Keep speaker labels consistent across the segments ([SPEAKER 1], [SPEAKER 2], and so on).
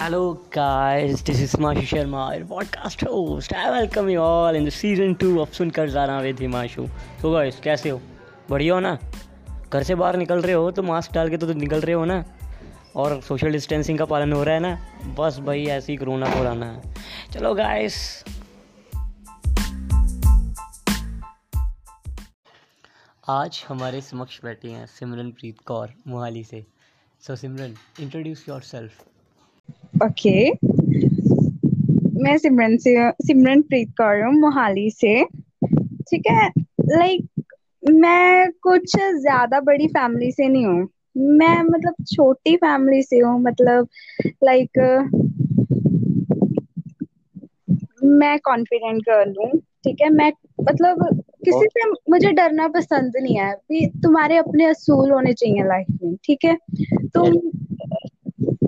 [SPEAKER 1] Hello, guys. This is Himanshu Sharma, your podcast host. I welcome you all in the season 2 of सुनकर जाना with Himanshu. So, guys, कैसे हो? बढ़िया हो ना? घर से बाहर निकल रहे हो तो मास्क डाल के तो, तो निकल रहे हो ना? और सोशल डिस्टेंसिंग का पालन हो रहा है ना? बस भाई ऐसे ही कोरोना को रहना है। चलो गाइस आज हमारे समक्ष बैठे हैं सिमरनप्रीत कौर मोहाली से। So Simran introduce yourself
[SPEAKER 2] okay मैं सिमरन से सिमरन प्रीत कर रही हूँ मोहाली से। ठीक है? लाइक मैं कुछ ज़्यादा बड़ी फैमिली से नहीं हूँ। मैं मतलब छोटी फैमिली से हूँ मतलब लाइक मैं कॉन्फिडेंट गर्ल हूँ ठीक है? मैं मतलब किसी से मुझे डरना पसंद नहीं है। भी तुम्हारे अपने असूल होने चाहिए लाइफ में ठीक है? तुम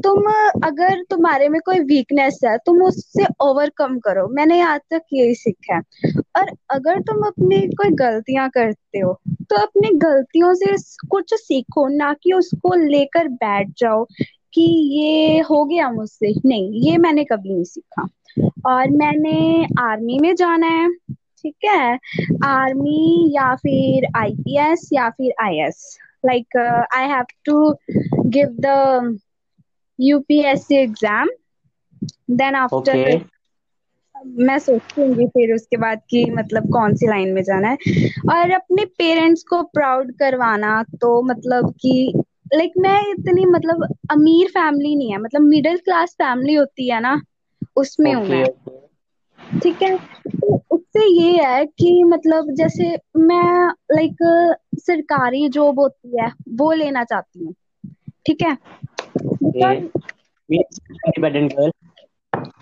[SPEAKER 2] तुम अगर तुम्हारे में कोई वीकनेस है, तुम उससे ओवरकम करो। मैंने आज तक यही सीखा है। और अगर तुम अपनी कोई गलतियाँ करते हो तो अपनी गलतियों से कुछ सीखो, ना कि उसको लेकर बैठ जाओ कि ये हो गया मुझसे। नहीं, ये मैंने कभी नहीं सीखा। और मैंने आर्मी में जाना है, ठीक है? आर्मी या फिर आईपीएस या फिर IAS like I have to give the UPSC exam then after मैं सोचूँगी फिर उसके बाद कि मतलब कौन सी लाइन में जाना है। और अपने पेरेंट्स को प्राउड करवाना तो मतलब कि लाइक मैं इतनी मतलब अमीर फैमिली नहीं है मतलब मिडिल क्लास फैमिली होती है ना उसमें हूँ मैं। ठीक है? तो उससे ये है कि मतलब जैसे मैं लाइक सरकारी जॉब होती है वो लेना चाहती हूँ। ठीक है?
[SPEAKER 1] इंडिपेंडेंट गर्ल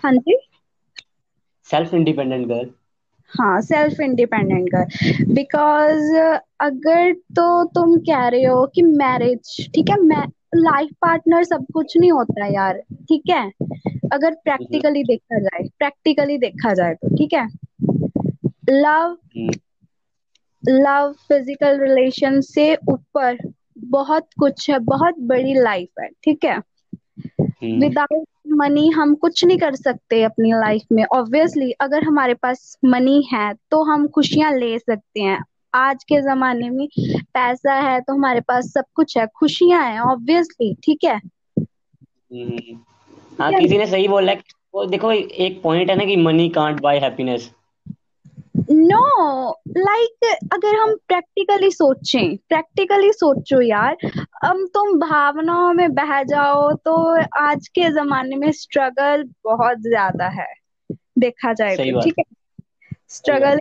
[SPEAKER 2] हाँ जी.
[SPEAKER 1] सेल्फ इंडिपेंडेंट गर्ल
[SPEAKER 2] हाँ सेल्फ इंडिपेंडेंट गर्ल बिकॉज़ अगर तो तुम कह रहे हो कि मैरिज ठीक है मैं लाइफ पार्टनर सब कुछ नहीं होता है यार ठीक है? अगर प्रैक्टिकली देखा जाए प्रैक्टिकली देखा जाए तो ठीक है? लव लव फ़िज़िकल रिलेशन से ऊपर बहुत कुछ है बहुत बड़ी लाइफ है ठीक है? विदाउट मनी हम कुछ नहीं कर सकते अपनी लाइफ में। ऑब्वियसली अगर हमारे पास मनी है तो हम खुशियाँ ले सकते हैं। आज के जमाने में पैसा है तो हमारे पास सब कुछ है खुशियाँ हैं ऑब्वियसली ठीक है?
[SPEAKER 1] हम्म। हाँ किसी ने सही बोला वो देखो एक पॉइंट है ना कि money can't buy happiness
[SPEAKER 2] no like अगर हम प्रैक्टिकली सोचें प्रैक्टिकली सोचो यार हम तुम भावनाओं में बह जाओ तो आज के जमाने में स्ट्रगल बहुत ज़्यादा है देखा जाए तो ठीक है? स्ट्रगल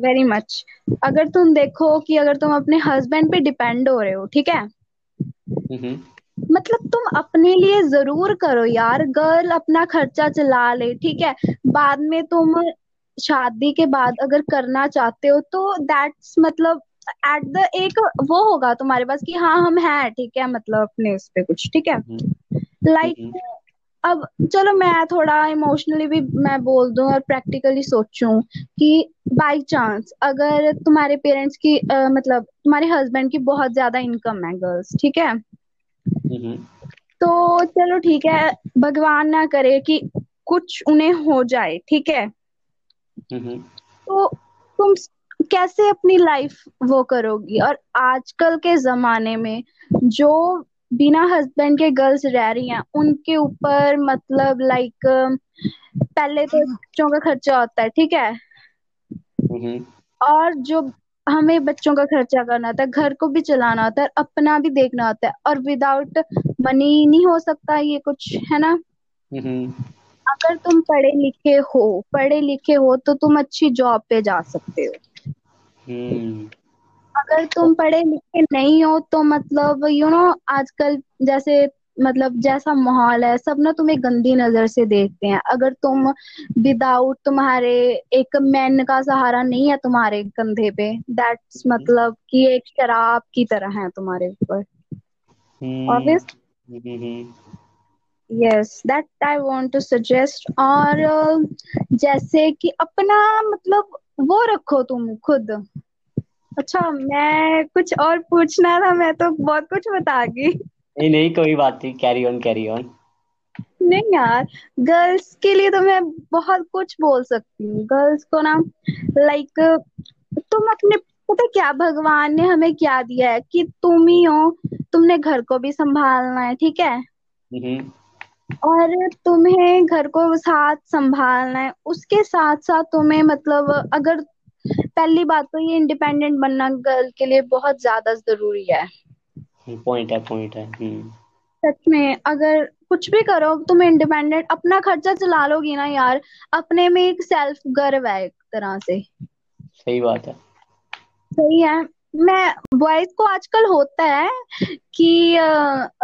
[SPEAKER 2] वेरी मच अगर तुम देखो कि अगर तुम अपने हस्बैंड पे डिपेंड हो रहे हो ठीक है? मतलब तुम अपने लिए ज़रूर करो यार गर्ल अपना खर्चा चला ले ठीक है? बाद में तुम शादी के बाद अगर करना चाहते हो तो दैट्स मतलब एट द एक वो होगा तुम्हारे पास कि हाँ हम हैं ठीक है मतलब अपने उस पे कुछ ठीक है लाइक like, हम्म। अब चलो मैं थोड़ा इमोशनली भी मैं बोल दूँ और प्रैक्टिकली सोचूं कि बाय चांस अगर तुम्हारे पेरेंट्स की आ, मतलब तुम्हारे हस्बैंड की बहुत ज़्यादा इनकम है गर्ल्स ठीक है हम्म। तो चलो ठीक है भगवान ना करे कि कुछ उन्हें हो जाए ठीक है तो तुम कैसे अपनी लाइफ वो करोगी? और आजकल के जमाने में जो बिना हस्बैंड के गर्ल्स रह रही हैं उनके ऊपर मतलब लाइक पहले तो बच्चों का खर्चा होता है ठीक है? और जो हमें बच्चों का खर्चा करना होता है घर को भी चलाना होता है अपना भी देखना होता है और विदाउट मनी नहीं हो सकता ये कुछ है ना? अगर तुम पढ़े लिखे हो पढ़े लिखे हो तो तुम अच्छी जॉब पे जा सकते हो। हम्म। अगर तुम पढ़े लिखे नहीं हो तो मतलब यू you नो know, आजकल जैसे मतलब जैसा माहौल है सब ना तुम्हें गंदी नज़र से देखते हैं। अगर तुम विदाउट तुम्हारे एक मैन का सहारा नहीं है तुम्हारे कंधे पे दैट्स हम्म। मतलब कि एक शराब की तरह है तुम्हारे ऊपर। Obvious yes that I want to suggest और जैसे कि अपना मतलब वो रखो तुम खुद। अच्छा मैं कुछ और पूछना था मैं तो बहुत कुछ बता गई।
[SPEAKER 1] नहीं नहीं कोई बात नहीं कैरी ऑन कैरी ऑन
[SPEAKER 2] नहीं यार गर्ल्स के लिए तो मैं बहुत कुछ बोल सकती हूँ। गर्ल्स को ना लाइक तुम अपने पता क्या भगवान ने हमें क्या दिया है कि तुम ही हो तुमने घर को भी संभालना है ठीक है?
[SPEAKER 1] हम्म।
[SPEAKER 2] और तुम्हें घर को साथ संभालना है। उसके साथ साथ तुम्हें मतलब अगर पहली बात तो ये इंडिपेंडेंट बनना गर्ल के लिए बहुत ज़्यादा ज़रूरी है।
[SPEAKER 1] पॉइंट है पॉइंट है। हम्म।
[SPEAKER 2] सच में अगर कुछ भी करो तुम इंडिपेंडेंट अपना खर्चा चला लोगी ना यार अपने में एक सेल्फ गर्व है एक तरह से।
[SPEAKER 1] सही बात है।
[SPEAKER 2] सही है। मैं बॉयज़ को आजकल होता है कि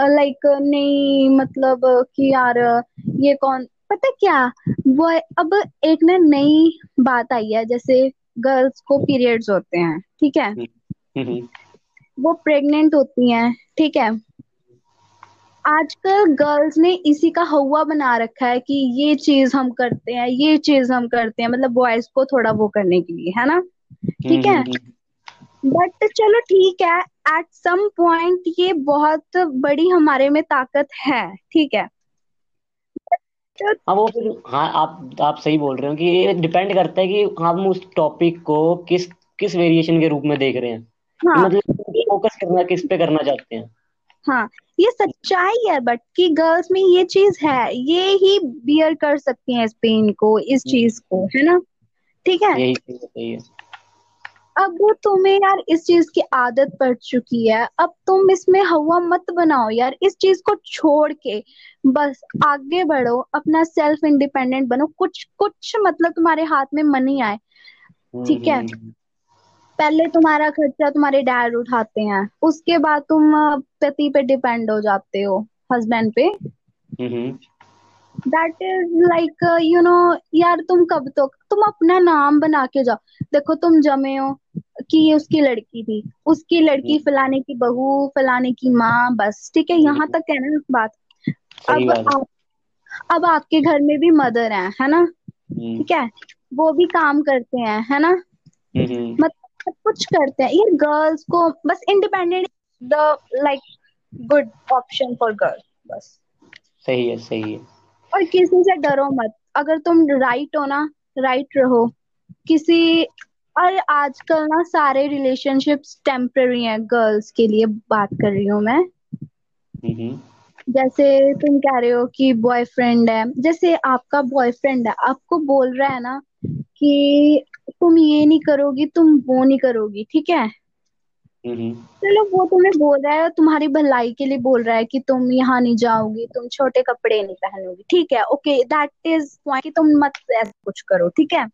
[SPEAKER 2] लाइक नहीं मतलब कि यार ये कौन पता क्या? बॉय अब एक ना नई बात आई है जैसे गर्ल्स को पीरियड्स होते हैं ठीक है?
[SPEAKER 1] हम्म
[SPEAKER 2] वो प्रेग्नेंट होती हैं ठीक है? आजकल गर्ल्स ने इसी का हवा बना रखा है कि ये चीज़ हम करते हैं ये चीज़ हम करते हैं मतलब बॉयज़ को थोड़ा वो करने के लिए है ना? ठीक है? बट चलो ठीक है एट सम पॉइंट ये बहुत बड़ी हमारे में ताकत है ठीक है?
[SPEAKER 1] हाँ वो फिर हाँ आप आप सही बोल रहे हो कि ये डिपेंड करता है कि हम उस टॉपिक को किस किस वेरिएशन के रूप में देख रहे हैं।
[SPEAKER 2] हाँ।
[SPEAKER 1] मतलब फोकस करना किस पे करना चाहते हैं।
[SPEAKER 2] हाँ ये सच्चाई है बट कि गर्ल्स में ये चीज़ है ये ही बियर कर सकती हैं इस पेन को इस चीज़ को है ना? ठीक है?
[SPEAKER 1] यही सही है।
[SPEAKER 2] अब वो तुम्हें यार इस चीज़ की आदत पड़ चुकी है। अब तुम इसमें हवा मत बनाओ यार इस चीज़ को छोड़ के। बस आगे बढ़ो अपना सेल्फ इंडिपेंडेंट बनो। कुछ कुछ मतलब तुम्हारे हाथ में मनी आए। ठीक है?
[SPEAKER 1] हम्म
[SPEAKER 2] पहले तुम्हारा खर्चा तुम्हारे डैड उठाते हैं। उसके बाद तुम पति पे डिपेंड हो जाते हो हस्बैंड पे।
[SPEAKER 1] हम्म।
[SPEAKER 2] That is like you know यार तुम कब तक तुम अपना नाम बना के जाओ। देखो तुम जमे हो कि ये उसकी लड़की थी। उसकी लड़की फलाने की बहू फलाने की माँ बस ठीक है? यहाँ तक है ना बात? अब आप अब आपके घर में भी मदर है है ना?
[SPEAKER 1] हम्म।
[SPEAKER 2] ठीक है? वो भी काम करते हैं है ना?
[SPEAKER 1] हम्म
[SPEAKER 2] मतलब कुछ करते हैं। ये गर्ल्स को बस independent the like good option for girls बस।
[SPEAKER 1] सही है सही है।
[SPEAKER 2] और किसी से डरो मत। अगर तुम राइट हो ना राइट रहो। किसी और आजकल ना सारे रिलेशनशिप्स टेम्पररी हैं गर्ल्स के लिए बात कर रही हूँ मैं। जैसे तुम कह रहे हो कि बॉयफ्रेंड है। जैसे आपका बॉयफ्रेंड है आपको बोल रहा है ना कि तुम ये नहीं करोगी तुम वो नहीं करोगी ठीक है? चलो वो तुम्हें बोल रहा है और तुम्हारी भलाई के लिए बोल रहा है कि तुम यहाँ नहीं जाओगी तुम छोटे कपड़े नहीं पहनोगी ठीक है? ओके दैट इज़ पॉइंट कि तुम मत ऐसा कुछ करो ठीक है?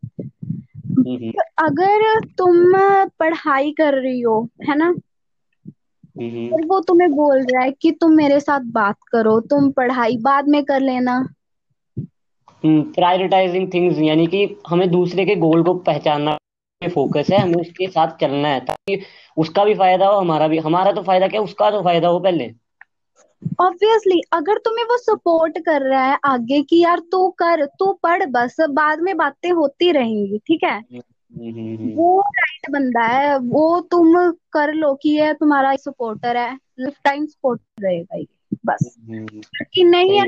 [SPEAKER 1] हम्म।
[SPEAKER 2] अगर तुम पढ़ाई कर रही हो है ना?
[SPEAKER 1] हम्म।
[SPEAKER 2] और वो तुम्हें बोल रहा है कि तुम मेरे साथ बात करो तुम पढ़ाई बाद में कर लेना।
[SPEAKER 1] प्रायोरिटाइजिंग थिंग्स यानी कि हमें दूसरे के गोल को पहचानना पे फोकस है हमें उसके साथ चलना है ताकि उसका भी फ़ायदा हो हमारा भी हमारा तो फ़ायदा क्या उसका तो फ़ायदा हो पहले।
[SPEAKER 2] ऑब्वियसली अगर तुम्हें वो सपोर्ट कर रहा है आगे कि यार तू कर तू पढ़ बस बाद में बातें होती रहेंगी ठीक है?
[SPEAKER 1] हम्म हम्म
[SPEAKER 2] वो राइट बंदा है वो तुम कर लो कि ये तुम्हारा सपोर्टर है लाइफ टाइम सपोर्ट रहेगा ये बस।
[SPEAKER 1] हम्म
[SPEAKER 2] कि नहीं है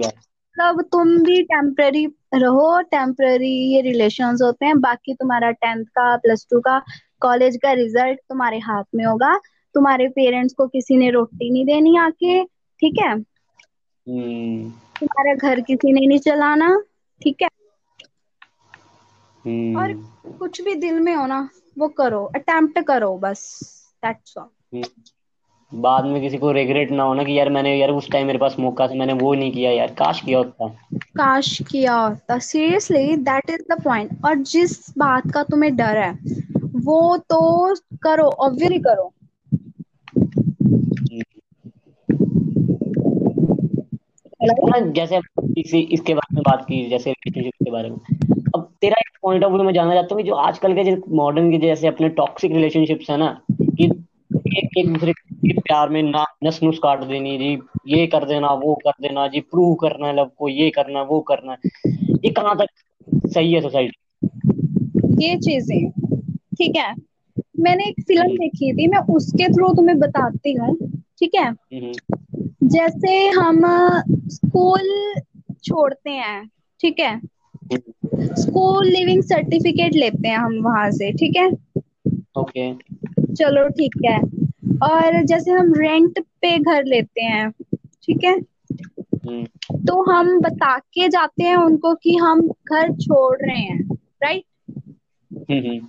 [SPEAKER 2] मतलब तुम भी टेम्पररी रहो टेम्पररी ये रिलेशंस होते हैं। बाकी तुम्हारा टेंथ का प्लस टू का कॉलेज का रिज़ल्ट तुम्हारे हाथ में होगा। तुम्हारे पेरेंट्स को किसी ने रोटी नहीं देनी आके ठीक है?
[SPEAKER 1] हम्म।
[SPEAKER 2] तुम्हारा घर किसी ने नहीं चलाना ठीक है? और
[SPEAKER 1] हम्म
[SPEAKER 2] कुछ भी दिल में हो ना वो करो अटेम्प्ट करो बस दैट्स ऑल
[SPEAKER 1] हम्म। बाद में किसी को रिग्रेट ना होना कि यार मैंने यार उस टाइम मेरे पास मौका था मैंने वो नहीं किया यार काश किया होता।
[SPEAKER 2] काश किया होता। Seriously that is the point और जिस बात का तुम्हें डर है वो तो करो ऑब्वियसली करो।
[SPEAKER 1] हाँ, जैसे इसी इसके बारे में बात की जैसे रिलेशनशिप के बारे में। अब तेरा एक पॉइंट ऑफ़ व्यू मैं जानना चाहता हूँ कि जो आजकल के जो मॉडर्न के जैसे अपने टॉक्सिक रिलेशनशिप्स है ना कि एक एक दूसरे के प्यार में ना नस नुस काट देनी जी ये कर देना वो कर देना जी प्रूव करना है लव को ये करना वो करना ये कहाँ तक सही है सोसाइटी
[SPEAKER 2] ये चीज़ें ठीक है। मैंने एक फ़िल्म देखी थी मैं उसके थ्रू तुम्हें बताती हूँ ठीक है?
[SPEAKER 1] हम्म।
[SPEAKER 2] जैसे हम स्कूल छोड़ते हैं ठीक है? स्कूल लिविंग सर्टिफिकेट लेते हैं हम वहाँ से ठीक है?
[SPEAKER 1] ओके
[SPEAKER 2] चलो ठीक है। और जैसे हम रेंट पे घर लेते हैं ठीक है?
[SPEAKER 1] हम्म,
[SPEAKER 2] तो हम बता के जाते हैं उनको कि हम घर छोड़ रहे हैं राइट
[SPEAKER 1] हम्म, हम्म,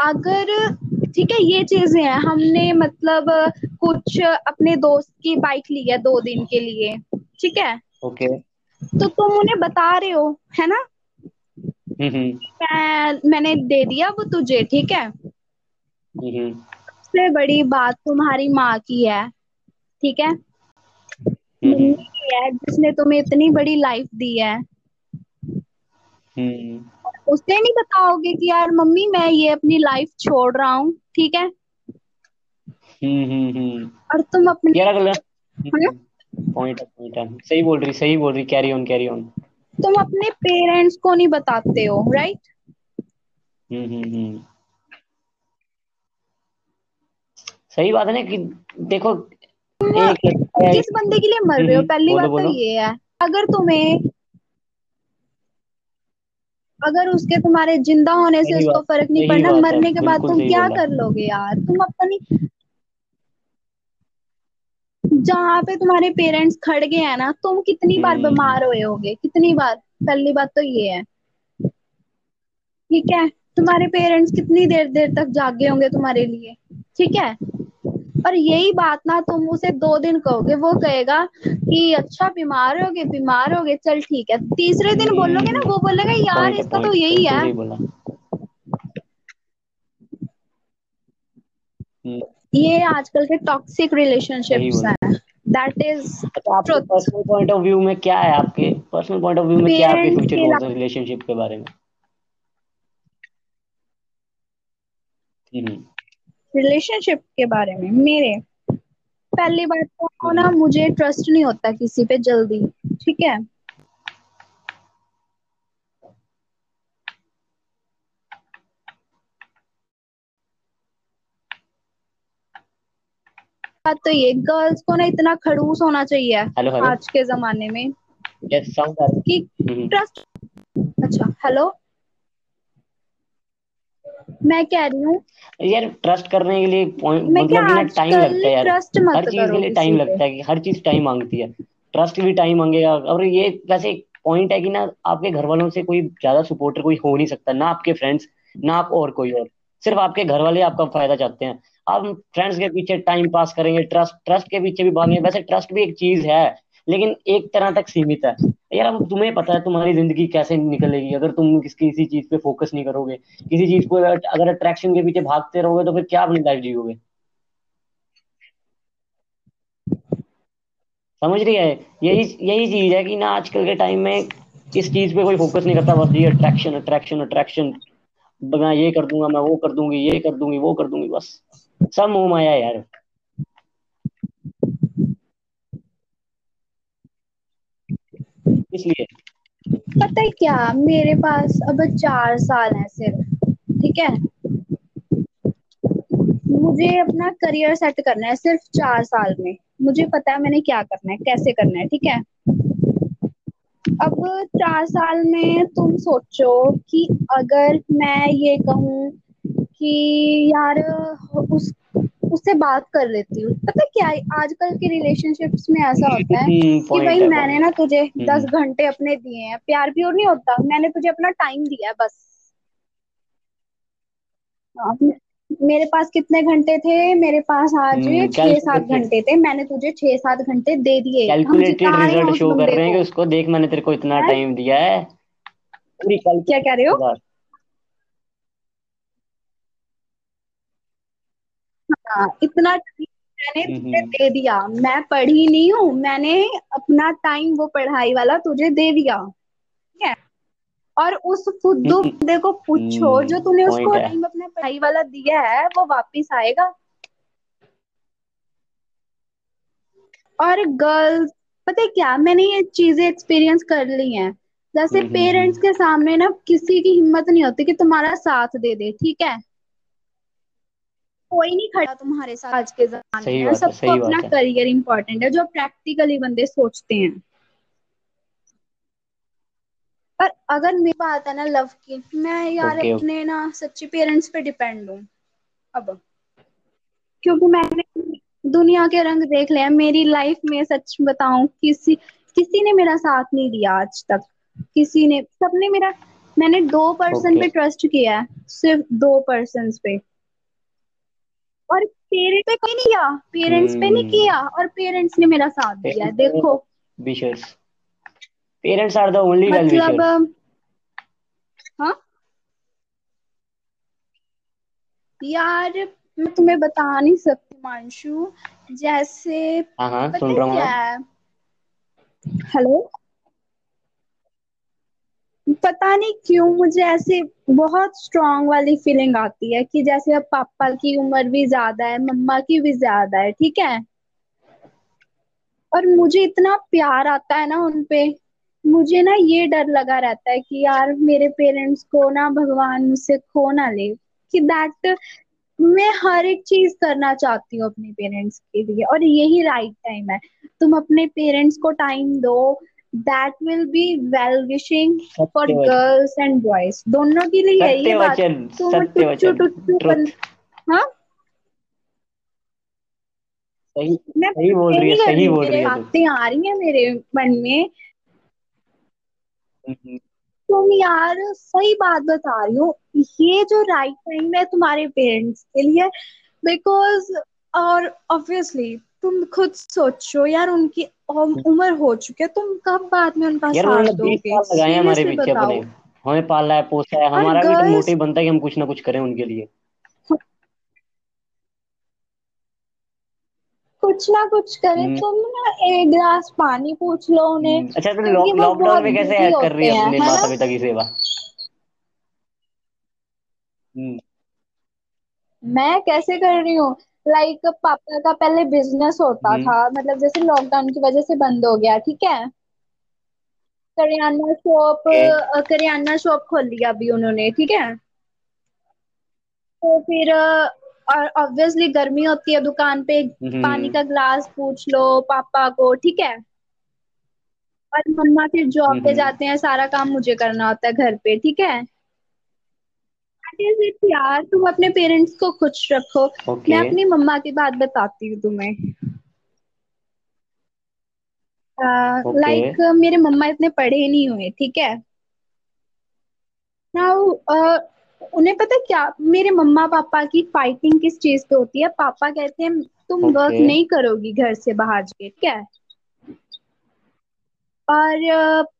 [SPEAKER 2] अगर ठीक है ये चीज़ें हैं हमने मतलब कुछ अपने दोस्त की बाइक ली है दो दिन के लिए ठीक है?
[SPEAKER 1] ओके।
[SPEAKER 2] तो तुम उन्हें बता रहे हो है ना? मैं मैंने दे दिया वो तुझे ठीक है? सबसे बड़ी बात तुम्हारी माँ की है ठीक है? मम्मी की है जिसने तुम्हें इतनी बड़ी लाइफ दी है।
[SPEAKER 1] हम्म,
[SPEAKER 2] उसे नहीं बताओगे कि यार मम्मी मैं ये अपनी लाइफ छोड़ रहा हूँ ठीक है?
[SPEAKER 1] हम्म, हम्म।
[SPEAKER 2] और तुम अपने
[SPEAKER 1] यार अगला पॉइंट पॉइंट सही बोल रही सही बोल रही। कैरी ऑन कैरी ऑन
[SPEAKER 2] तुम अपने पेरेंट्स को नहीं बताते हो राइट
[SPEAKER 1] हम्म हम्म हम्म सही बात है ना कि देखो एक
[SPEAKER 2] किस बंदे के लिए मर रहे हो?
[SPEAKER 1] हम्म,
[SPEAKER 2] पहली बात तो ये है अगर तुम्हें अगर उसके तुम्हारे ज़िंदा होने से उसको फ़र्क नहीं पड़ना मरने के बाद तुम क्या कर लोगे यार? तुम अपनी जहाँ पे तुम्हारे पेरेंट्स खड़ गए हैं ना तुम कितनी बार
[SPEAKER 1] हम्म।
[SPEAKER 2] बीमार हुए होगे? कितनी बार? पहली बात तो ये है। ठीक है? तुम्हारे पेरेंट्स कितनी देर देर तक जागे होंगे तुम्हारे लिए? ठीक है? और यही बात ना तुम उसे दो दिन कहोगे वो कहेगा कि अच्छा बीमार हो गए बीमार हो गए चल ठीक है। तीसरे दिन। बोलोगे ना वो बोलेगा यार
[SPEAKER 1] Point
[SPEAKER 2] इसका तो यही है।
[SPEAKER 1] हम्म,
[SPEAKER 2] ये आजकल के टॉक्सिक रिलेशनशिप्स। हैं। That is.
[SPEAKER 1] Personal point of view में क्या है आपके? पर्सनल पॉइंट ऑफ़ व्यू में क्या है आपके फ्यूचर गोल्स रिलेशनशिप के बारे में? हम्म,
[SPEAKER 2] रिलेशनशिप के बारे में मेरे। पहली बात तो ना मुझे ट्रस्ट नहीं होता किसी पे जल्दी ठीक है? बात तो ये गर्ल्स को ना इतना खड़ूस होना चाहिए
[SPEAKER 1] हेलो हेलो
[SPEAKER 2] आज के जमाने में
[SPEAKER 1] रहा
[SPEAKER 2] कि
[SPEAKER 1] हम्म,
[SPEAKER 2] ट्रस्ट अच्छा हेलो मैं कह रही हूँ
[SPEAKER 1] यार ट्रस्ट करने के लिए मतलब ना टाइम लगता है यार। हर चीज़ के लिए टाइम लगता है कि हर चीज़ टाइम मांगती है। ट्रस्ट भी टाइम मांगेगा। और ये वैसे एक पॉइंट है कि ना आपके घर वालों से कोई ज़्यादा सपोर्टर कोई हो नहीं सकता ना आपके फ्रेंड्स ना आप और कोई और। सिर्फ़ आपके घर वाले आपका फ़ायदा चाहते हैं। आप फ्रेंड्स के पीछे टाइम पास करेंगे ट्रस्ट ट्रस्ट के पीछे भी भागेंगे। वैसे ट्रस्ट भी एक चीज़ है। लेकिन एक तरह तक सीमित है। यार, अब तुम्हें पता है तुम्हारी ज़िंदगी कैसे निकलेगी? अगर तुम किस किसी चीज़ पे फोकस नहीं करोगे, किसी चीज़ को अगर अट्रैक्शन के पीछे भागते रहोगे तो फिर क्या अपनी लाइफ जियोगे? समझ रही है? यही यही चीज़ है कि ना आजकल के टाइम में इस चीज़ पे कोई फोकस नहीं करता, बस ये अट्रैक्शन अट्रैक्शन अट्रैक्शन मैं ये कर दूँगा, मैं वो कर दूँगी, ये कर दूँगी, वो कर दूँगी, बस। सब मोह माया यार। इसलिए।
[SPEAKER 2] पता है क्या? मेरे पास अब चार साल है सिर्फ़, ठीक है? मुझे अपना करियर सेट करना है सिर्फ़ चार साल में। मुझे पता है मैंने क्या करना है, कैसे करना है, ठीक है? अब चार साल में तुम सोचो कि अगर मैं ये कहूँ कि यार उस उससे बात कर लेती हूँ। पता क्या आजकल के रिलेशनशिप्स में ऐसा होता है कि भाई मैंने ना तुझे
[SPEAKER 1] हम्म।
[SPEAKER 2] दस घंटे अपने दिए हैं। प्यार भी और नहीं होता। मैंने तुझे अपना टाइम दिया है बस। मेरे पास कितने घंटे थे? मेरे पास आज
[SPEAKER 1] हम्म,
[SPEAKER 2] छह सात घंटे थे। मैंने तुझे छह सात घंटे दे दिए।
[SPEAKER 1] कैलकुलेटेड रिज़ल्ट शो कर रहे हैं कि उसको देख मैंने तेरे को इतना टाइम दिया है।
[SPEAKER 2] क्या कह रहे हो? हाँ इतना मैंने
[SPEAKER 1] हम्म,
[SPEAKER 2] तुझे
[SPEAKER 1] हम्म।
[SPEAKER 2] दे दिया। मैं पढ़ी नहीं हूँ मैंने अपना टाइम वो पढ़ाई वाला तुझे दे दिया। ठीक है? और उस फुद्दू
[SPEAKER 1] हम्म,
[SPEAKER 2] बंदे को पूछो जो तूने उसको टाइम अपने पढ़ाई वाला दिया है वो वापिस आएगा। और गर्ल्स पता है क्या? मैंने ये चीज़ें एक्सपीरियंस कर ली हैं। जैसे पेरेंट्स के सामने ना किसी की हिम्मत नहीं होती कि तुम्हारा साथ दे दे ठीक है? कोई नहीं खड़ा तुम्हारे साथ आज के जमाने में। सबको अपना। करियर इंपॉर्टेंट है जो प्रैक्टिकली बंदे सोचते हैं। पर अगर मेरी बात है ना लव की मैं यार
[SPEAKER 1] ओके
[SPEAKER 2] अपने ना सच्चे पेरेंट्स पे डिपेंड हूँ। अब क्योंकि मैंने दुनिया के रंग देख लिया मेरी लाइफ में सच बताऊँ किसी किसी ने मेरा साथ नहीं दिया आज तक। किसी ने सबने मेरा मैंने दो पर्सन
[SPEAKER 1] ओके
[SPEAKER 2] पे ट्रस्ट किया है सिर्फ़ दो पर्सन पे। और पेरेंट्स पे कोई नहीं किया पेरेंट्स पे नहीं
[SPEAKER 1] हम्म
[SPEAKER 2] किया और पेरेंट्स ने मेरा साथ दिया देखो।
[SPEAKER 1] विशेष parents are the only well
[SPEAKER 2] मतलब
[SPEAKER 1] विशर्स
[SPEAKER 2] हाँ? यार मैं तुम्हें बता नहीं सकती मांशु जैसे
[SPEAKER 1] हाँ हाँ सुन रहा है
[SPEAKER 2] हेलो पता नहीं क्यों मुझे ऐसे बहुत स्ट्रांग वाली फीलिंग आती है कि जैसे अब पापा की उम्र भी ज़्यादा है, मम्मा की भी ज़्यादा है, ठीक है? और मुझे इतना प्यार आता है ना उनपे मुझे ना ये डर लगा रहता है कि यार मेरे पेरेंट्स को ना भगवान मुझसे खो ना ले, कि दैट मैं हर एक चीज़ करना चाहती हूँ अपने पेरेंट्स के लिए और यही राइट टाइम है। तुम अपने पेरेंट्स को टाइम दो that will be well wishing for girls and boys दोनों के लिए है ये बात टुच्चू टुच्चू हाँ?
[SPEAKER 1] सही
[SPEAKER 2] मैं
[SPEAKER 1] सही बोल रही है सही बोल रही है
[SPEAKER 2] बातें आ रही हैं मेरे मन में।
[SPEAKER 1] हम्म,
[SPEAKER 2] तुम यार सही बात बता रही हो। ये जो राइट टाइम है तुम्हारे पेरेंट्स के लिए बिकॉज़ और ऑब्वियसली तुम खुद सोचो यार उनकी उम्र हो चुकी है तुम कब बाद में उनका
[SPEAKER 1] यार
[SPEAKER 2] साथ दोगे?
[SPEAKER 1] लगाए हैं हमारे पीछे अपने। हमें पाला है पोसा है हमारा भी तो मोटिव बनता है कि हम कुछ ना कुछ करें उनके लिए।
[SPEAKER 2] कुछ ना कुछ करे
[SPEAKER 1] हम्म,
[SPEAKER 2] तुम ना एक गिलास पानी पूछ लो उन्हें
[SPEAKER 1] हम्म, अच्छा तो लॉकडाउन में कैसे
[SPEAKER 2] दुखी
[SPEAKER 1] कर रही है अपने माता
[SPEAKER 2] ना?
[SPEAKER 1] पिता की सेवा? हम्म,
[SPEAKER 2] मैं कैसे कर रही हूँ? लाइक like, पापा का पहले बिज़नेस होता
[SPEAKER 1] हम्म,
[SPEAKER 2] था मतलब जैसे लॉकडाउन की वजह से बंद हो गया ठीक है? करियाना शॉप करियाना शॉप खोल लिया अभी उन्होंने ठीक है? तो फिर और ऑब्वियसली गर्मी होती है दुकान पे पानी
[SPEAKER 1] हम्म,
[SPEAKER 2] का ग्लास पूछ लो पापा को ठीक है? और मम्मा फिर जॉब पे
[SPEAKER 1] हम्म,
[SPEAKER 2] जाते हैं सारा काम मुझे करना होता है घर पे ठीक है? यार तुम अपने पेरेंट्स को खुश रखो। मैं अपनी मम्मा की बात बताती हूँ तुम्हें।
[SPEAKER 1] लाइक ओके
[SPEAKER 2] लाइक मेरे मम्मा इतने पढ़े नहीं हुए ठीक है? नाउ उन्हें पता क्या? मेरे मम्मा पापा की फाइटिंग किस चीज़ पे होती है? पापा कहते हैं तुम वर्क
[SPEAKER 1] ओके
[SPEAKER 2] नहीं करोगी घर से बाहर ठीक है? और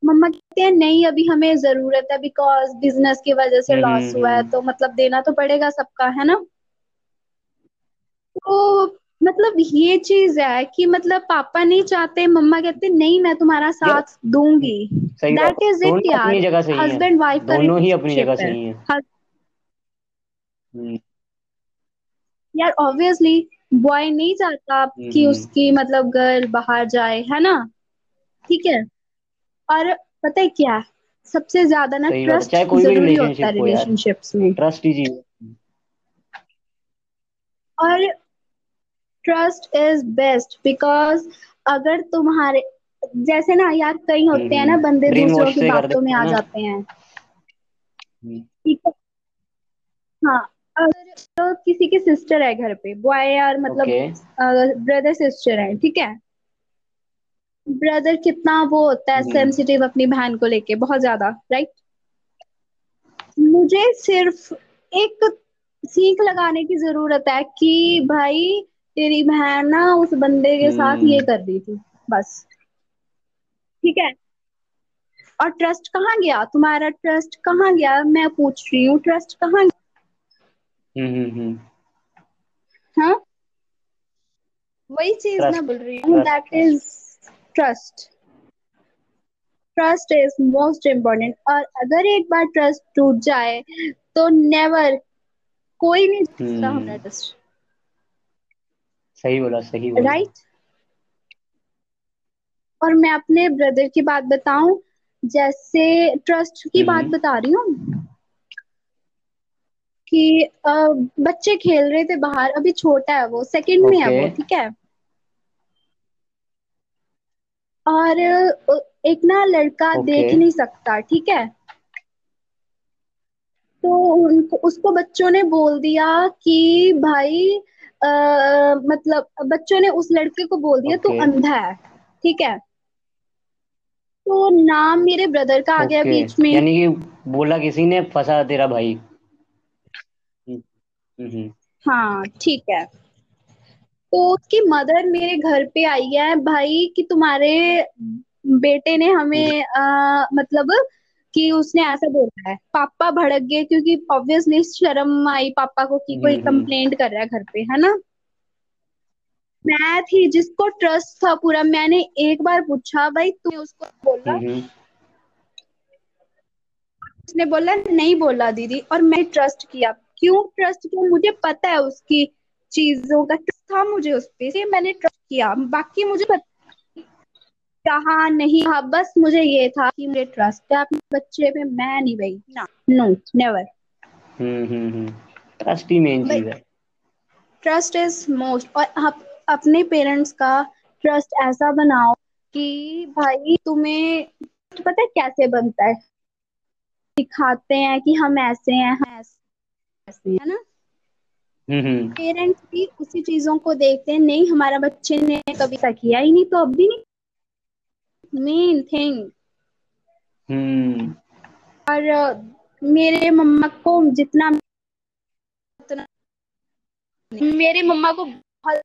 [SPEAKER 2] मम्मा कहते हैं नहीं अभी हमें ज़रूरत है बिकॉज़ बिज़नेस की वजह से
[SPEAKER 1] हम्म
[SPEAKER 2] लॉस
[SPEAKER 1] हम्म
[SPEAKER 2] हुआ है
[SPEAKER 1] हम्म,
[SPEAKER 2] तो मतलब देना तो पड़ेगा सबका है ना? तो मतलब ये चीज़ है कि मतलब पापा नहीं चाहते मम्मा कहते नहीं मैं तुम्हारा साथ दूँगी. दैट इज़ इट यार। हस्बैंड वाइफ का
[SPEAKER 1] दोनों ही अपनी जगह सही है। हम्म,
[SPEAKER 2] यार ऑब्वियसली बॉय नहीं चाहता
[SPEAKER 1] हम्म,
[SPEAKER 2] कि
[SPEAKER 1] हम्म,
[SPEAKER 2] उसकी मतलब गर्ल बाहर जाए है ना? ठीक है? और पता है क्या? सबसे ज़्यादा ना ट्रस्ट ज़रूरी होता है रिलेशनशिप्स में।
[SPEAKER 1] ट्रस्ट ही
[SPEAKER 2] और ट्रस्ट इज़ बेस्ट बिकॉज़ अगर तुम्हारे जैसे ना यार कई होते हैं ना
[SPEAKER 1] हम्म।
[SPEAKER 2] बंदे दूसरों की बातों में आ जाते हैं।
[SPEAKER 1] हम्म,
[SPEAKER 2] ठीक है। हाँ अगर तो किसी के सिस्टर है घर पे। बॉय यार मतलब ब्रदर सिस्टर है ठीक है? ब्रदर कितना वो होता है
[SPEAKER 1] हम्म,
[SPEAKER 2] सेंसिटिव अपनी बहन को लेके? बहुत ज़्यादा राइट मुझे सिर्फ़ एक सीख लगाने की ज़रूरत है कि भाई तेरी बहन ना उस बंदे के साथ ये
[SPEAKER 1] हम्म,
[SPEAKER 2] कर दी थी बस। ठीक है? और ट्रस्ट कहाँ गया? तुम्हारा ट्रस्ट कहाँ गया? मैं पूछ रही हूँ ट्रस्ट कहाँ
[SPEAKER 1] हम्म, हम्म, हम्म,
[SPEAKER 2] हाँ? वही चीज़ मैं बोल रही हूँ that is
[SPEAKER 1] trust
[SPEAKER 2] trust is most important और अगर एक बार ट्रस्ट टूट जाए तो नेवर कोई नहीं जीत सकता हमारा
[SPEAKER 1] हम्म
[SPEAKER 2] ट्रस्ट
[SPEAKER 1] सही बोला सही बोला।
[SPEAKER 2] Right right? और मैं अपने ब्रदर की बात बताऊँ जैसे ट्रस्ट की
[SPEAKER 1] हम्म।
[SPEAKER 2] बात
[SPEAKER 1] हम्म,
[SPEAKER 2] बता रही हूँ कि अ, बच्चे खेल रहे थे बाहर अभी छोटा है वो सेकंड okay. में है वो ठीक है? और एक ना लड़का
[SPEAKER 1] ओके
[SPEAKER 2] देख नहीं सकता ठीक है? तो उनको उसको बच्चों ने बोल दिया कि भाई आ, मतलब बच्चों ने उस लड़के को बोल दिया तू
[SPEAKER 1] ओके
[SPEAKER 2] अंधा है ठीक है? तो नाम मेरे ब्रदर का आ गया
[SPEAKER 1] ओके
[SPEAKER 2] बीच में।
[SPEAKER 1] यानी कि बोला किसी ने फंसा तेरा भाई। हम्म हम्म।
[SPEAKER 2] हाँ ठीक है। तो उसकी मदर मेरे घर पे आई है भाई कि तुम्हारे बेटे ने
[SPEAKER 1] हम्म
[SPEAKER 2] हमें आ, मतलब कि उसने ऐसा बोला है। पापा भड़क गए क्योंकि ऑब्वियसली शर्म आई पापा को कि कोई
[SPEAKER 1] हम्म हम्म।
[SPEAKER 2] कंप्लेंट कर रहा है घर पे है ना? मैं थी जिसको ट्रस्ट था पूरा। मैंने एक बार पूछा भाई तूने उसको बोला?
[SPEAKER 1] हम्म
[SPEAKER 2] उसने बोला नहीं बोला दीदी। और मैं ट्रस्ट किया। क्यों ट्रस्ट किया? मुझे पता है उसकी चीज़ों का ट्रस्ट था मुझे उस पे इसलिए मैंने ट्रस्ट किया। बाकी मुझे कहा नहीं हाँ बस मुझे ये था कि मुझे ट्रस्ट है। अपने बच्चे पे मैं नहीं भाई ना। No never
[SPEAKER 1] hmm hmm hmm. Trust ही मेन चीज़ है।
[SPEAKER 2] ट्रस्ट इज़ मोस्ट और आप अपने पेरेंट्स का ट्रस्ट ऐसा बनाओ कि भाई तुम्हें पता है कैसे बनता है? सिखाते हैं कि हम ऐसे हैं हम ऐसे है ना?
[SPEAKER 1] हम्म हम्म
[SPEAKER 2] पेरेंट्स भी उसी चीज़ों को देखते हैं। नहीं हमारा बच्चे ने कभी ऐसा किया ही नहीं तो अब भी नहीं। Main thing
[SPEAKER 1] hmm.
[SPEAKER 2] और मेरे मम्मा को जितना उतना मेरे मम्मा को बहुत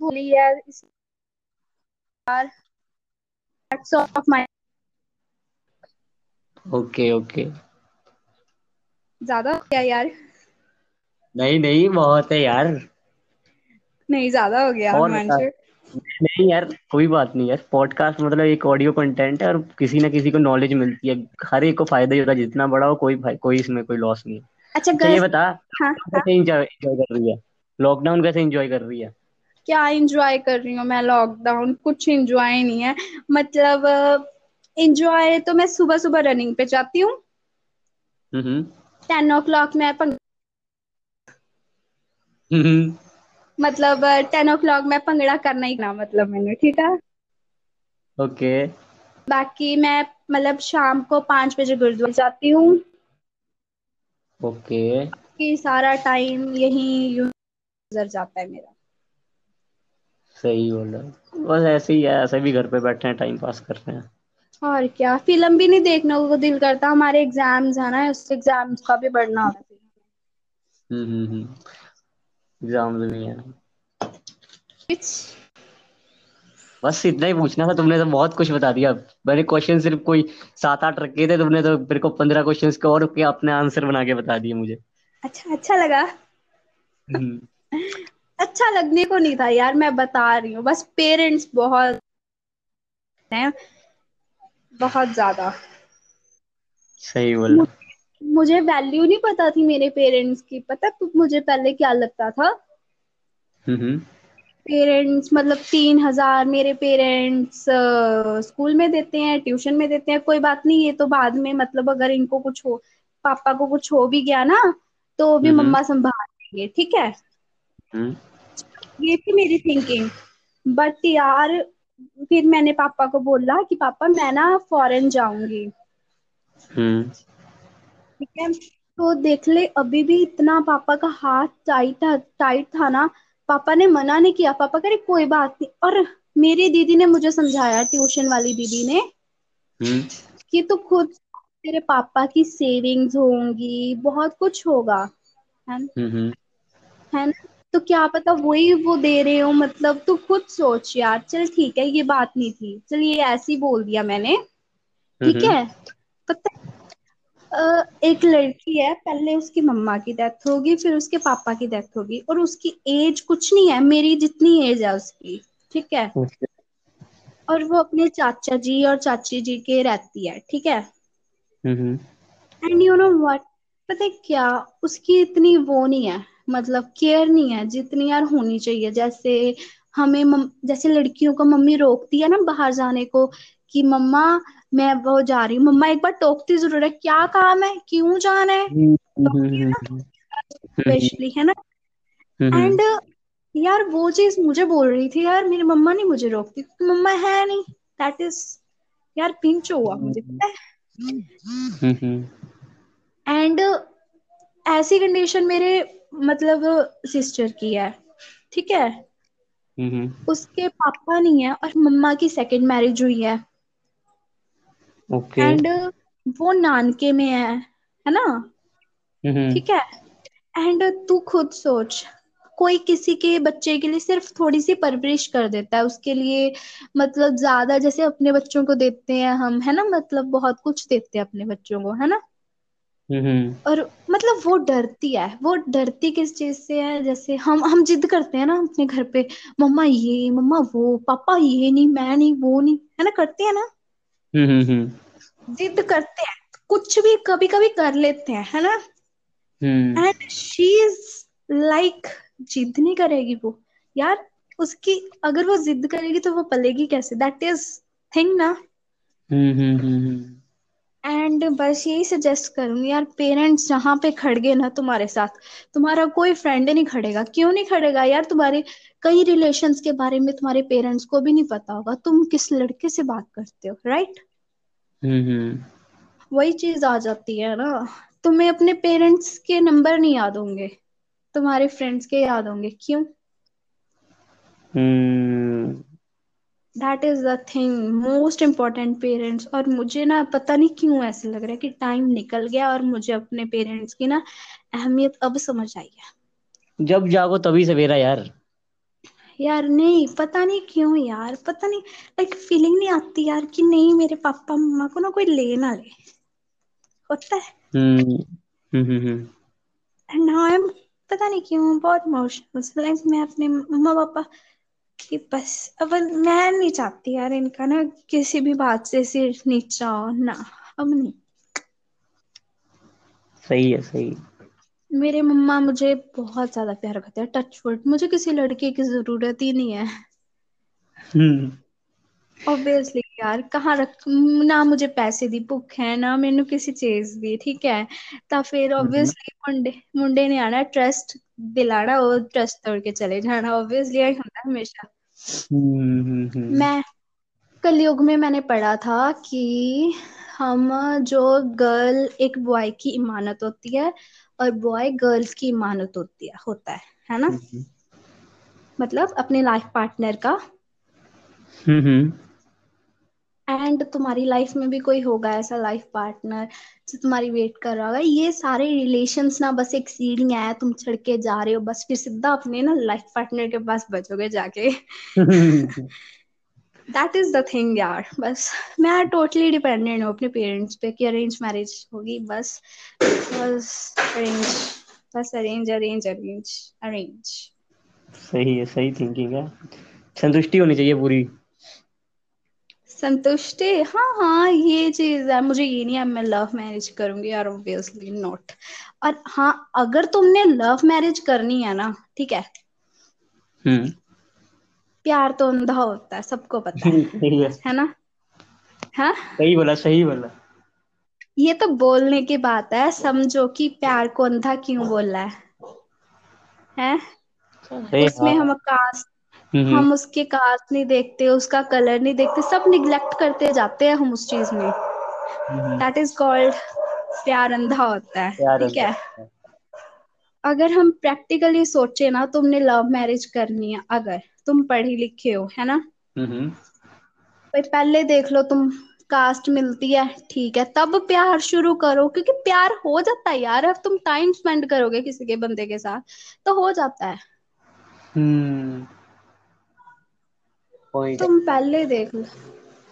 [SPEAKER 2] बोली है
[SPEAKER 1] ओके ओके
[SPEAKER 2] ज़्यादा गया यार।
[SPEAKER 1] नहीं नहीं बहुत है यार।
[SPEAKER 2] नहीं ज़्यादा हो गया
[SPEAKER 1] और नहीं यार कोई बात नहीं यार। पॉडकास्ट मतलब एक ऑडियो कंटेंट है और किसी ना किसी को नॉलेज मिलती है। हर एक को फ़ायदा ही होता है। जितना बड़ा हो कोई कोई इसमें कोई लॉस नहीं। है
[SPEAKER 2] अच्छा
[SPEAKER 1] अच्छा ये बता
[SPEAKER 2] हाँ हाँ।
[SPEAKER 1] कैसे एंजॉय एंजॉय कर रही है? लॉकडाउन कैसे एंजॉय कर रही है?
[SPEAKER 2] क्या एंजॉय कर रही हूँ मैं लॉकडाउन कुछ एंजॉय नहीं है। मतलब एंजॉय तो मैं सुबह सुबह रनिंग पे जाती हूँ। टेन ओ क्लॉक मैं मतलब टेन ओ क्लॉक मैं पंगड़ा करना ही ना मतलब मैंने ठीक है?
[SPEAKER 1] ओके।
[SPEAKER 2] बाकी मैं मतलब शाम को पाँच बजे गुरुद्वारा जाती हूँ।
[SPEAKER 1] ओके।
[SPEAKER 2] कि सारा टाइम यही गुजर जाता है मेरा।
[SPEAKER 1] सही बोला बस ऐसे ही है ऐसे भी घर पे बैठे हैं टाइम पास कर रहे हैं।
[SPEAKER 2] और क्या फ़िल्म भी नहीं देखने को दिल करता हमारे एग्ज़ाम्स है ना उस एग्ज़ाम्स का भी बढ़ना होता है।
[SPEAKER 1] हम्म नहीं है बस इतना ही पूछना था तुमने तो बहुत कुछ बता दिया। मैंने क्वेश्चन सिर्फ़ कोई सात आठ रखे थे तुमने तो मेरे को पंद्रह क्वेश्चन के और के अपने आंसर बना के बता दिए मुझे।
[SPEAKER 2] अच्छा अच्छा लगा।
[SPEAKER 1] हम्म।
[SPEAKER 2] अच्छा लगने को नहीं था यार मैं बता रही हूँ। बस पेरेंट्स बहुत हैं बहुत ज़्यादा।
[SPEAKER 1] सही बोला।
[SPEAKER 2] मुझे वैल्यू नहीं पता थी मेरे पेरेंट्स की। पता मुझे पहले क्या लगता था? पेरेंट्स मतलब तीन हज़ार मेरे पेरेंट्स स्कूल में देते हैं ट्यूशन में देते हैं। कोई बात नहीं ये तो बाद में मतलब अगर इनको कुछ हो पापा को कुछ हो भी गया ना तो भी मम्मा संभाल लेंगे ठीक है?
[SPEAKER 1] हम्म।
[SPEAKER 2] ये थी मेरी थिंकिंग बट यार फिर मैंने पापा को बोला कि पापा मैं ना फॉरेन जाऊँगी।
[SPEAKER 1] हम्म।
[SPEAKER 2] तो देख ले अभी भी इतना पापा का हाथ टाइट था टाइट था ना पापा ने मना नहीं किया। पापा कह रहे कोई बात नहीं। और मेरी दीदी ने मुझे समझाया ट्यूशन वाली दीदी ने
[SPEAKER 1] हम्म।
[SPEAKER 2] कि तू खुद तेरे पापा की सेविंग्स होंगी बहुत कुछ होगा है ना?
[SPEAKER 1] हम्म
[SPEAKER 2] है ना? तो क्या पता वही वो दे रहे हो मतलब तू खुद सोच यार। चल ठीक है ये बात नहीं थी। चल ये ऐसी बोल दिया मैंने। ठीक
[SPEAKER 1] हम्म।
[SPEAKER 2] है? पता है, अ, एक लड़की है पहले उसकी मम्मा की डेथ होगी फिर उसके पापा की डेथ होगी और उसकी एज कुछ नहीं है मेरी जितनी एज है उसकी ठीक है? और वो अपने चाचा जी और चाची जी के रहती है ठीक है?
[SPEAKER 1] Hmm
[SPEAKER 2] and you know what पता है क्या? उसकी इतनी वो नहीं है मतलब केयर नहीं है जितनी यार होनी चाहिए। जैसे हमें मम, जैसे लड़कियों को मम्मी रोकती है ना बाहर जाने को कि मम्मा मैं वो जा रही हूँ। मम्मा एक बार टोकती ज़रूर है। क्या काम है? क्यों जाना है?
[SPEAKER 1] हम्म
[SPEAKER 2] है
[SPEAKER 1] हम्म
[SPEAKER 2] ना स्पेशली है ना?
[SPEAKER 1] हम्म
[SPEAKER 2] एंड यार वो चीज़ मुझे बोल रही थी यार मेरी मम्मा नहीं मुझे रोकती। क्योंकि मम्मा है नहीं। दैट इज़ यार पिंच हुआ मुझे पता है? एंड ऐसी कंडीशन मेरे मतलब सिस्टर की है। ठीक है? उसके पापा नहीं है और मम्मा की सेकंड मैरिज हुई है।
[SPEAKER 1] ओके।
[SPEAKER 2] एंड वो नानके में है है ना? ठीक है? एंड तू खुद सोच कोई किसी के बच्चे के लिए सिर्फ़ थोड़ी सी परवरिश कर देता है उसके लिए मतलब ज़्यादा जैसे अपने बच्चों को देते हैं हम है ना? मतलब बहुत कुछ देते हैं अपने बच्चों को है ना? और मतलब वो डरती है वो डरती किस चीज़ से है? जैसे हम हम जिद करते हैं ना अपने घर पे मम्मा ये मम्मा वो पापा ये नहीं मैं नहीं वो नहीं है ना? करते हैं ना? जिद करते हैं कुछ भी कभी कभी कर लेते हैं है ना? एंड शी इज़ लाइक जिद नहीं करेगी वो। यार उसकी अगर वो जिद करेगी तो वो पलेगी कैसे? दैट इज़ थिंग ना। एंड बस यही सजेस्ट करूँगी यार पेरेंट्स जहाँ पे खड़गे ना तुम्हारे साथ तुम्हारा कोई फ्रेंड नहीं खड़ेगा। क्यों नहीं खड़ेगा? यार तुम्हारे कई रिलेशंस के बारे में तुम्हारे पेरेंट्स को भी नहीं पता होगा। तुम किस लड़के से बात करते हो राइट वही चीज़ आ जाती है ना। तुम्हें अपने पेरेंट्स के नंबर नहीं याद होंगे। तुम्हारे फ्रेंड्स के याद होंगे। क्यों? That is the thing most important parents और मुझे ना पता नहीं क्यों ऐसे लग रहा है कि टाइम निकल गया और मुझे अपने पेरेंट्स की ना अहमियत अब समझ आई है।
[SPEAKER 1] जब जागो तभी सवेरा यार।
[SPEAKER 2] यार नहीं पता नहीं क्यों यार पता नहीं लाइक फीलिंग नहीं आती यार कि नहीं मेरे पापा मम्मा को ना कोई ले ना ले। होता है। एंड नाउ आई एम पता नहीं क्यों बहुत इमोशनल लाइक मैं अपने मम्मा पापा कि बस अब मैं नहीं चाहती यार इनका ना किसी भी बात से सिर नीचा हो ना अब नहीं।
[SPEAKER 1] सही है सही।
[SPEAKER 2] मेरे मम्मा मुझे बहुत ज़्यादा प्यार करते हैं टच वर्ड मुझे किसी लड़के की ज़रूरत ही नहीं है। हम्म। Obviously hmm. यार कहाँ रख ना मुझे पैसे दी भुख है ना मैनू किसी चीज़ दी ठीक है? तो फिर हम्म। ऑब्वियसली मुंडे मुंडे ने आना ट्रस्ट दिलाना और ट्रस्ट तोड़ के चले जाना। ऑब्वियसली यही होता है हमेशा। hmm. मैं कलयुग में मैंने पढ़ा था कि हम जो गर्ल एक बॉय की इमानत होती है और बॉय गर्ल्स की इमानत होती है होता है है ना? मतलब अपने लाइफ पार्टनर का। एंड तुम्हारी लाइफ में भी कोई होगा ऐसा लाइफ पार्टनर जो तुम्हारी वेट कर रहा होगा। ये सारे रिलेशंस ना बस एक सीढ़ी है तुम चढ़ के जा रहे हो बस फिर सीधा अपने ना लाइफ पार्टनर के पास बचोगे जाके। दैट इज़ द थिंग यार बस मैं टोटली डिपेंडेंट हूँ अपने पेरेंट्स पे कि अरेंज मैरिज होगी बस बस अरेंज बस अरेंज अरेंज अरेंज अरेंज
[SPEAKER 1] सही है सही थिंकिंग है। संतुष्टि होनी चाहिए पूरी।
[SPEAKER 2] संतुष्टि? हाँ हाँ ये चीज़ है। मुझे ये नहीं है मैं लव मैरिज करूँगी यार ऑब्वियसली नॉट और हाँ अगर तुमने लव मैरिज करनी है ना ठीक है?
[SPEAKER 1] हम्म।
[SPEAKER 2] प्यार तो अंधा होता है सबको पता है।
[SPEAKER 1] सही है
[SPEAKER 2] है ना? हाँ?
[SPEAKER 1] सही बोला सही बोला।
[SPEAKER 2] ये तो बोलने की बात है समझो कि प्यार को अंधा क्यों बोल रहा है? है उसमें हाँ। हम कास्ट हम उसके कास्ट नहीं देखते उसका कलर नहीं देखते सब निग्लेक्ट करते जाते हैं हम उस चीज़ में। दैट इज़ कॉल्ड प्यार अंधा होता है ठीक है? अगर हम प्रैक्टिकली सोचे ना तुमने लव मैरिज करनी है अगर। तुम पढ़ी लिखे हो है ना? भाई पहले देख लो तुम कास्ट मिलती है ठीक है। तब प्यार शुरू करो क्योंकि प्यार हो जाता है यार। अब तुम टाइम स्पेंड करोगे किसी के बंदे के साथ तो हो जाता है।
[SPEAKER 1] हम्म।
[SPEAKER 2] तुम पहले देख लो।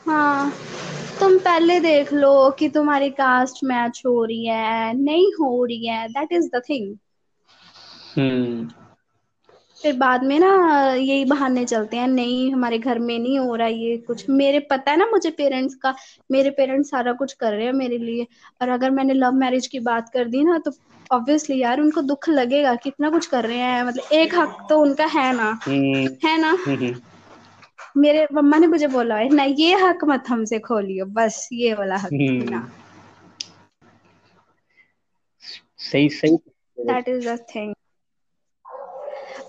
[SPEAKER 2] हाँ तुम पहले देख लो कि तुम्हारी कास्ट मैच हो रही है नहीं हो रही है दैट इज़ द थिंग फिर बाद में ना यही बहाने चलते हैं नहीं हमारे घर में नहीं हो रहा ये कुछ। मेरे पता है ना मुझे पेरेंट्स का मेरे पेरेंट्स सारा कुछ कर रहे हैं मेरे लिए। और अगर मैंने लव मैरिज की बात कर दी ना तो ऑब्वियसली यार उनको दुख लगेगा कितना कुछ कर रहे हैं मतलब एक हक तो उनका है ना। हम्म। है ना? हम्म। मेरे मम्मा ने मुझे बोला है ना ये हक मत हमसे खोलियो बस ये वाला हक हम्म। ना।
[SPEAKER 1] सही सही।
[SPEAKER 2] दैट इज़ द थिंग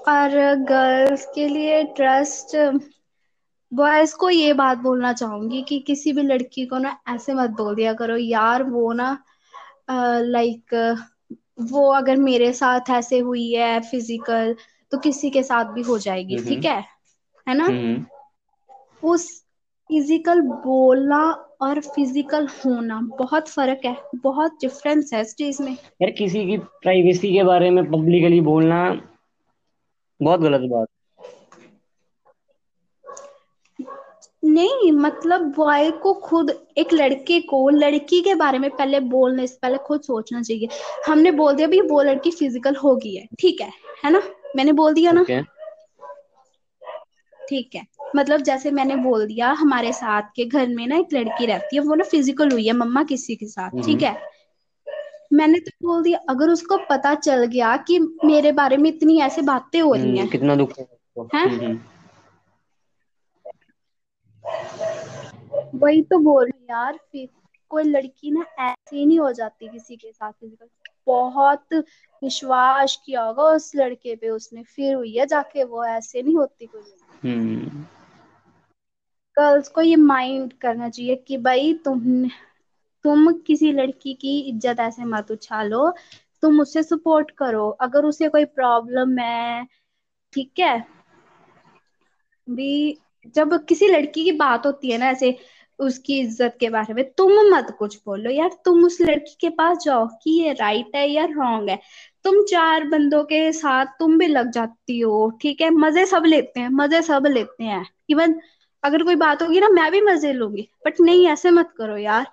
[SPEAKER 2] और गर्ल्स के लिए ट्रस्ट बॉयज़ को ये बात बोलना चाहूँगी कि किसी भी लड़की को ना ऐसे मत बोल दिया करो यार वो ना लाइक वो अगर मेरे साथ ऐसे हुई है फ़िज़िकल तो किसी के साथ भी हो जाएगी। ठीक है? है ना? उस फ़िज़िकल बोलना और फ़िज़िकल होना बहुत फ़र्क है बहुत डिफरेंस है इस चीज़ में।
[SPEAKER 1] यार किसी की प्राइवेसी के बारे में पब्लिकली बोलना बहुत गलत बात।
[SPEAKER 2] नहीं मतलब बॉय को खुद एक लड़के को लड़की के बारे में पहले बोलने से पहले खुद सोचना चाहिए। हमने बोल दिया भी वो लड़की फ़िज़िकल होगी है। ठीक है है ना? मैंने बोल दिया ना? ठीक है। मतलब जैसे मैंने बोल दिया हमारे साथ के घर में ना एक लड़की रहती है वो ना फ़िज़िकल हुई है मम्मा किसी के साथ।
[SPEAKER 1] हम्म।
[SPEAKER 2] ठीक है? मैंने तो बोल दिया अगर उसको पता चल गया कि मेरे बारे में इतनी ऐसे बातें हो रही
[SPEAKER 1] हम्म,
[SPEAKER 2] हैं
[SPEAKER 1] कितना दुख है।
[SPEAKER 2] हैं?
[SPEAKER 1] हम्म, हम्म।
[SPEAKER 2] वही तो बोल रही यार फिर कोई लड़की ना ऐसे ही नहीं हो जाती किसी के साथ फ़िज़िकल बहुत विश्वास किया होगा उस लड़के पे उसने फिर हुई है जाके वो ऐसे नहीं होती कोई
[SPEAKER 1] हम्म
[SPEAKER 2] गर्ल्स को ये माइंड करना चाहिए कि भाई तुम तुम किसी लड़की की इज़्ज़त ऐसे मत उछालो, तुम उसे सपोर्ट करो। अगर उसे कोई प्रॉब्लम है, ठीक है? भी जब किसी लड़की की बात होती है ना, ऐसे उसकी इज़्ज़त के बारे में, तुम मत कुछ बोलो। यार, तुम उस लड़की के पास जाओ कि ये राइट है या रॉन्ग है। तुम चार बंदों के साथ तुम भी लग जाती हो, ठीक है? मज़े सब लेते हैं, मज़े सब लेते हैं। इवन अगर कोई बात होगी ना, मैं भी मज़े लूँगी। बट नहीं, ऐसे मत करो यार।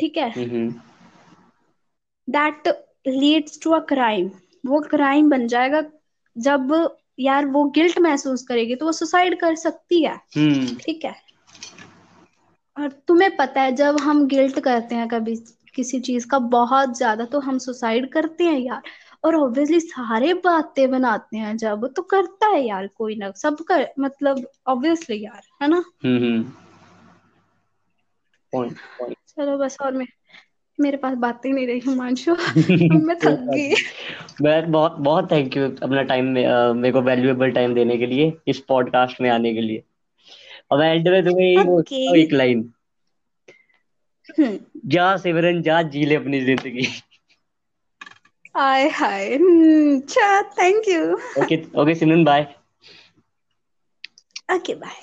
[SPEAKER 2] ठीक है?
[SPEAKER 1] हम्म
[SPEAKER 2] that leads to a crime वो क्राइम बन जाएगा जब यार वो गिल्ट महसूस करेगी तो वो सुसाइड कर सकती है।
[SPEAKER 1] हम्म।
[SPEAKER 2] ठीक है? और तुम्हें पता है जब हम गिल्ट करते हैं कभी किसी चीज़ का बहुत ज़्यादा तो हम सुसाइड करते हैं यार। और ऑब्वियसली सारे बातें बनाते हैं जब तो करता है यार कोई ना। सब कर मतलब ऑब्वियसली यार है ना?
[SPEAKER 1] हम्म पॉइंट पॉइंट
[SPEAKER 2] चलो बस और मैं मेरे पास बातें नहीं रही हिमांशु। मैं थक गई।
[SPEAKER 1] मैं बहुत बहुत थैंक यू अपना टाइम में मेरे को वैल्यूएबल टाइम देने के लिए इस पॉडकास्ट में आने के लिए। और मैं एंड में तुम्हें यही बोलता हूँ एक लाइन
[SPEAKER 2] हम्म।
[SPEAKER 1] जा सिमरन जा जी ले अपनी ज़िंदगी।
[SPEAKER 2] हाय। हाय अच्छा thank you
[SPEAKER 1] okay okay Simran bye
[SPEAKER 2] okay bye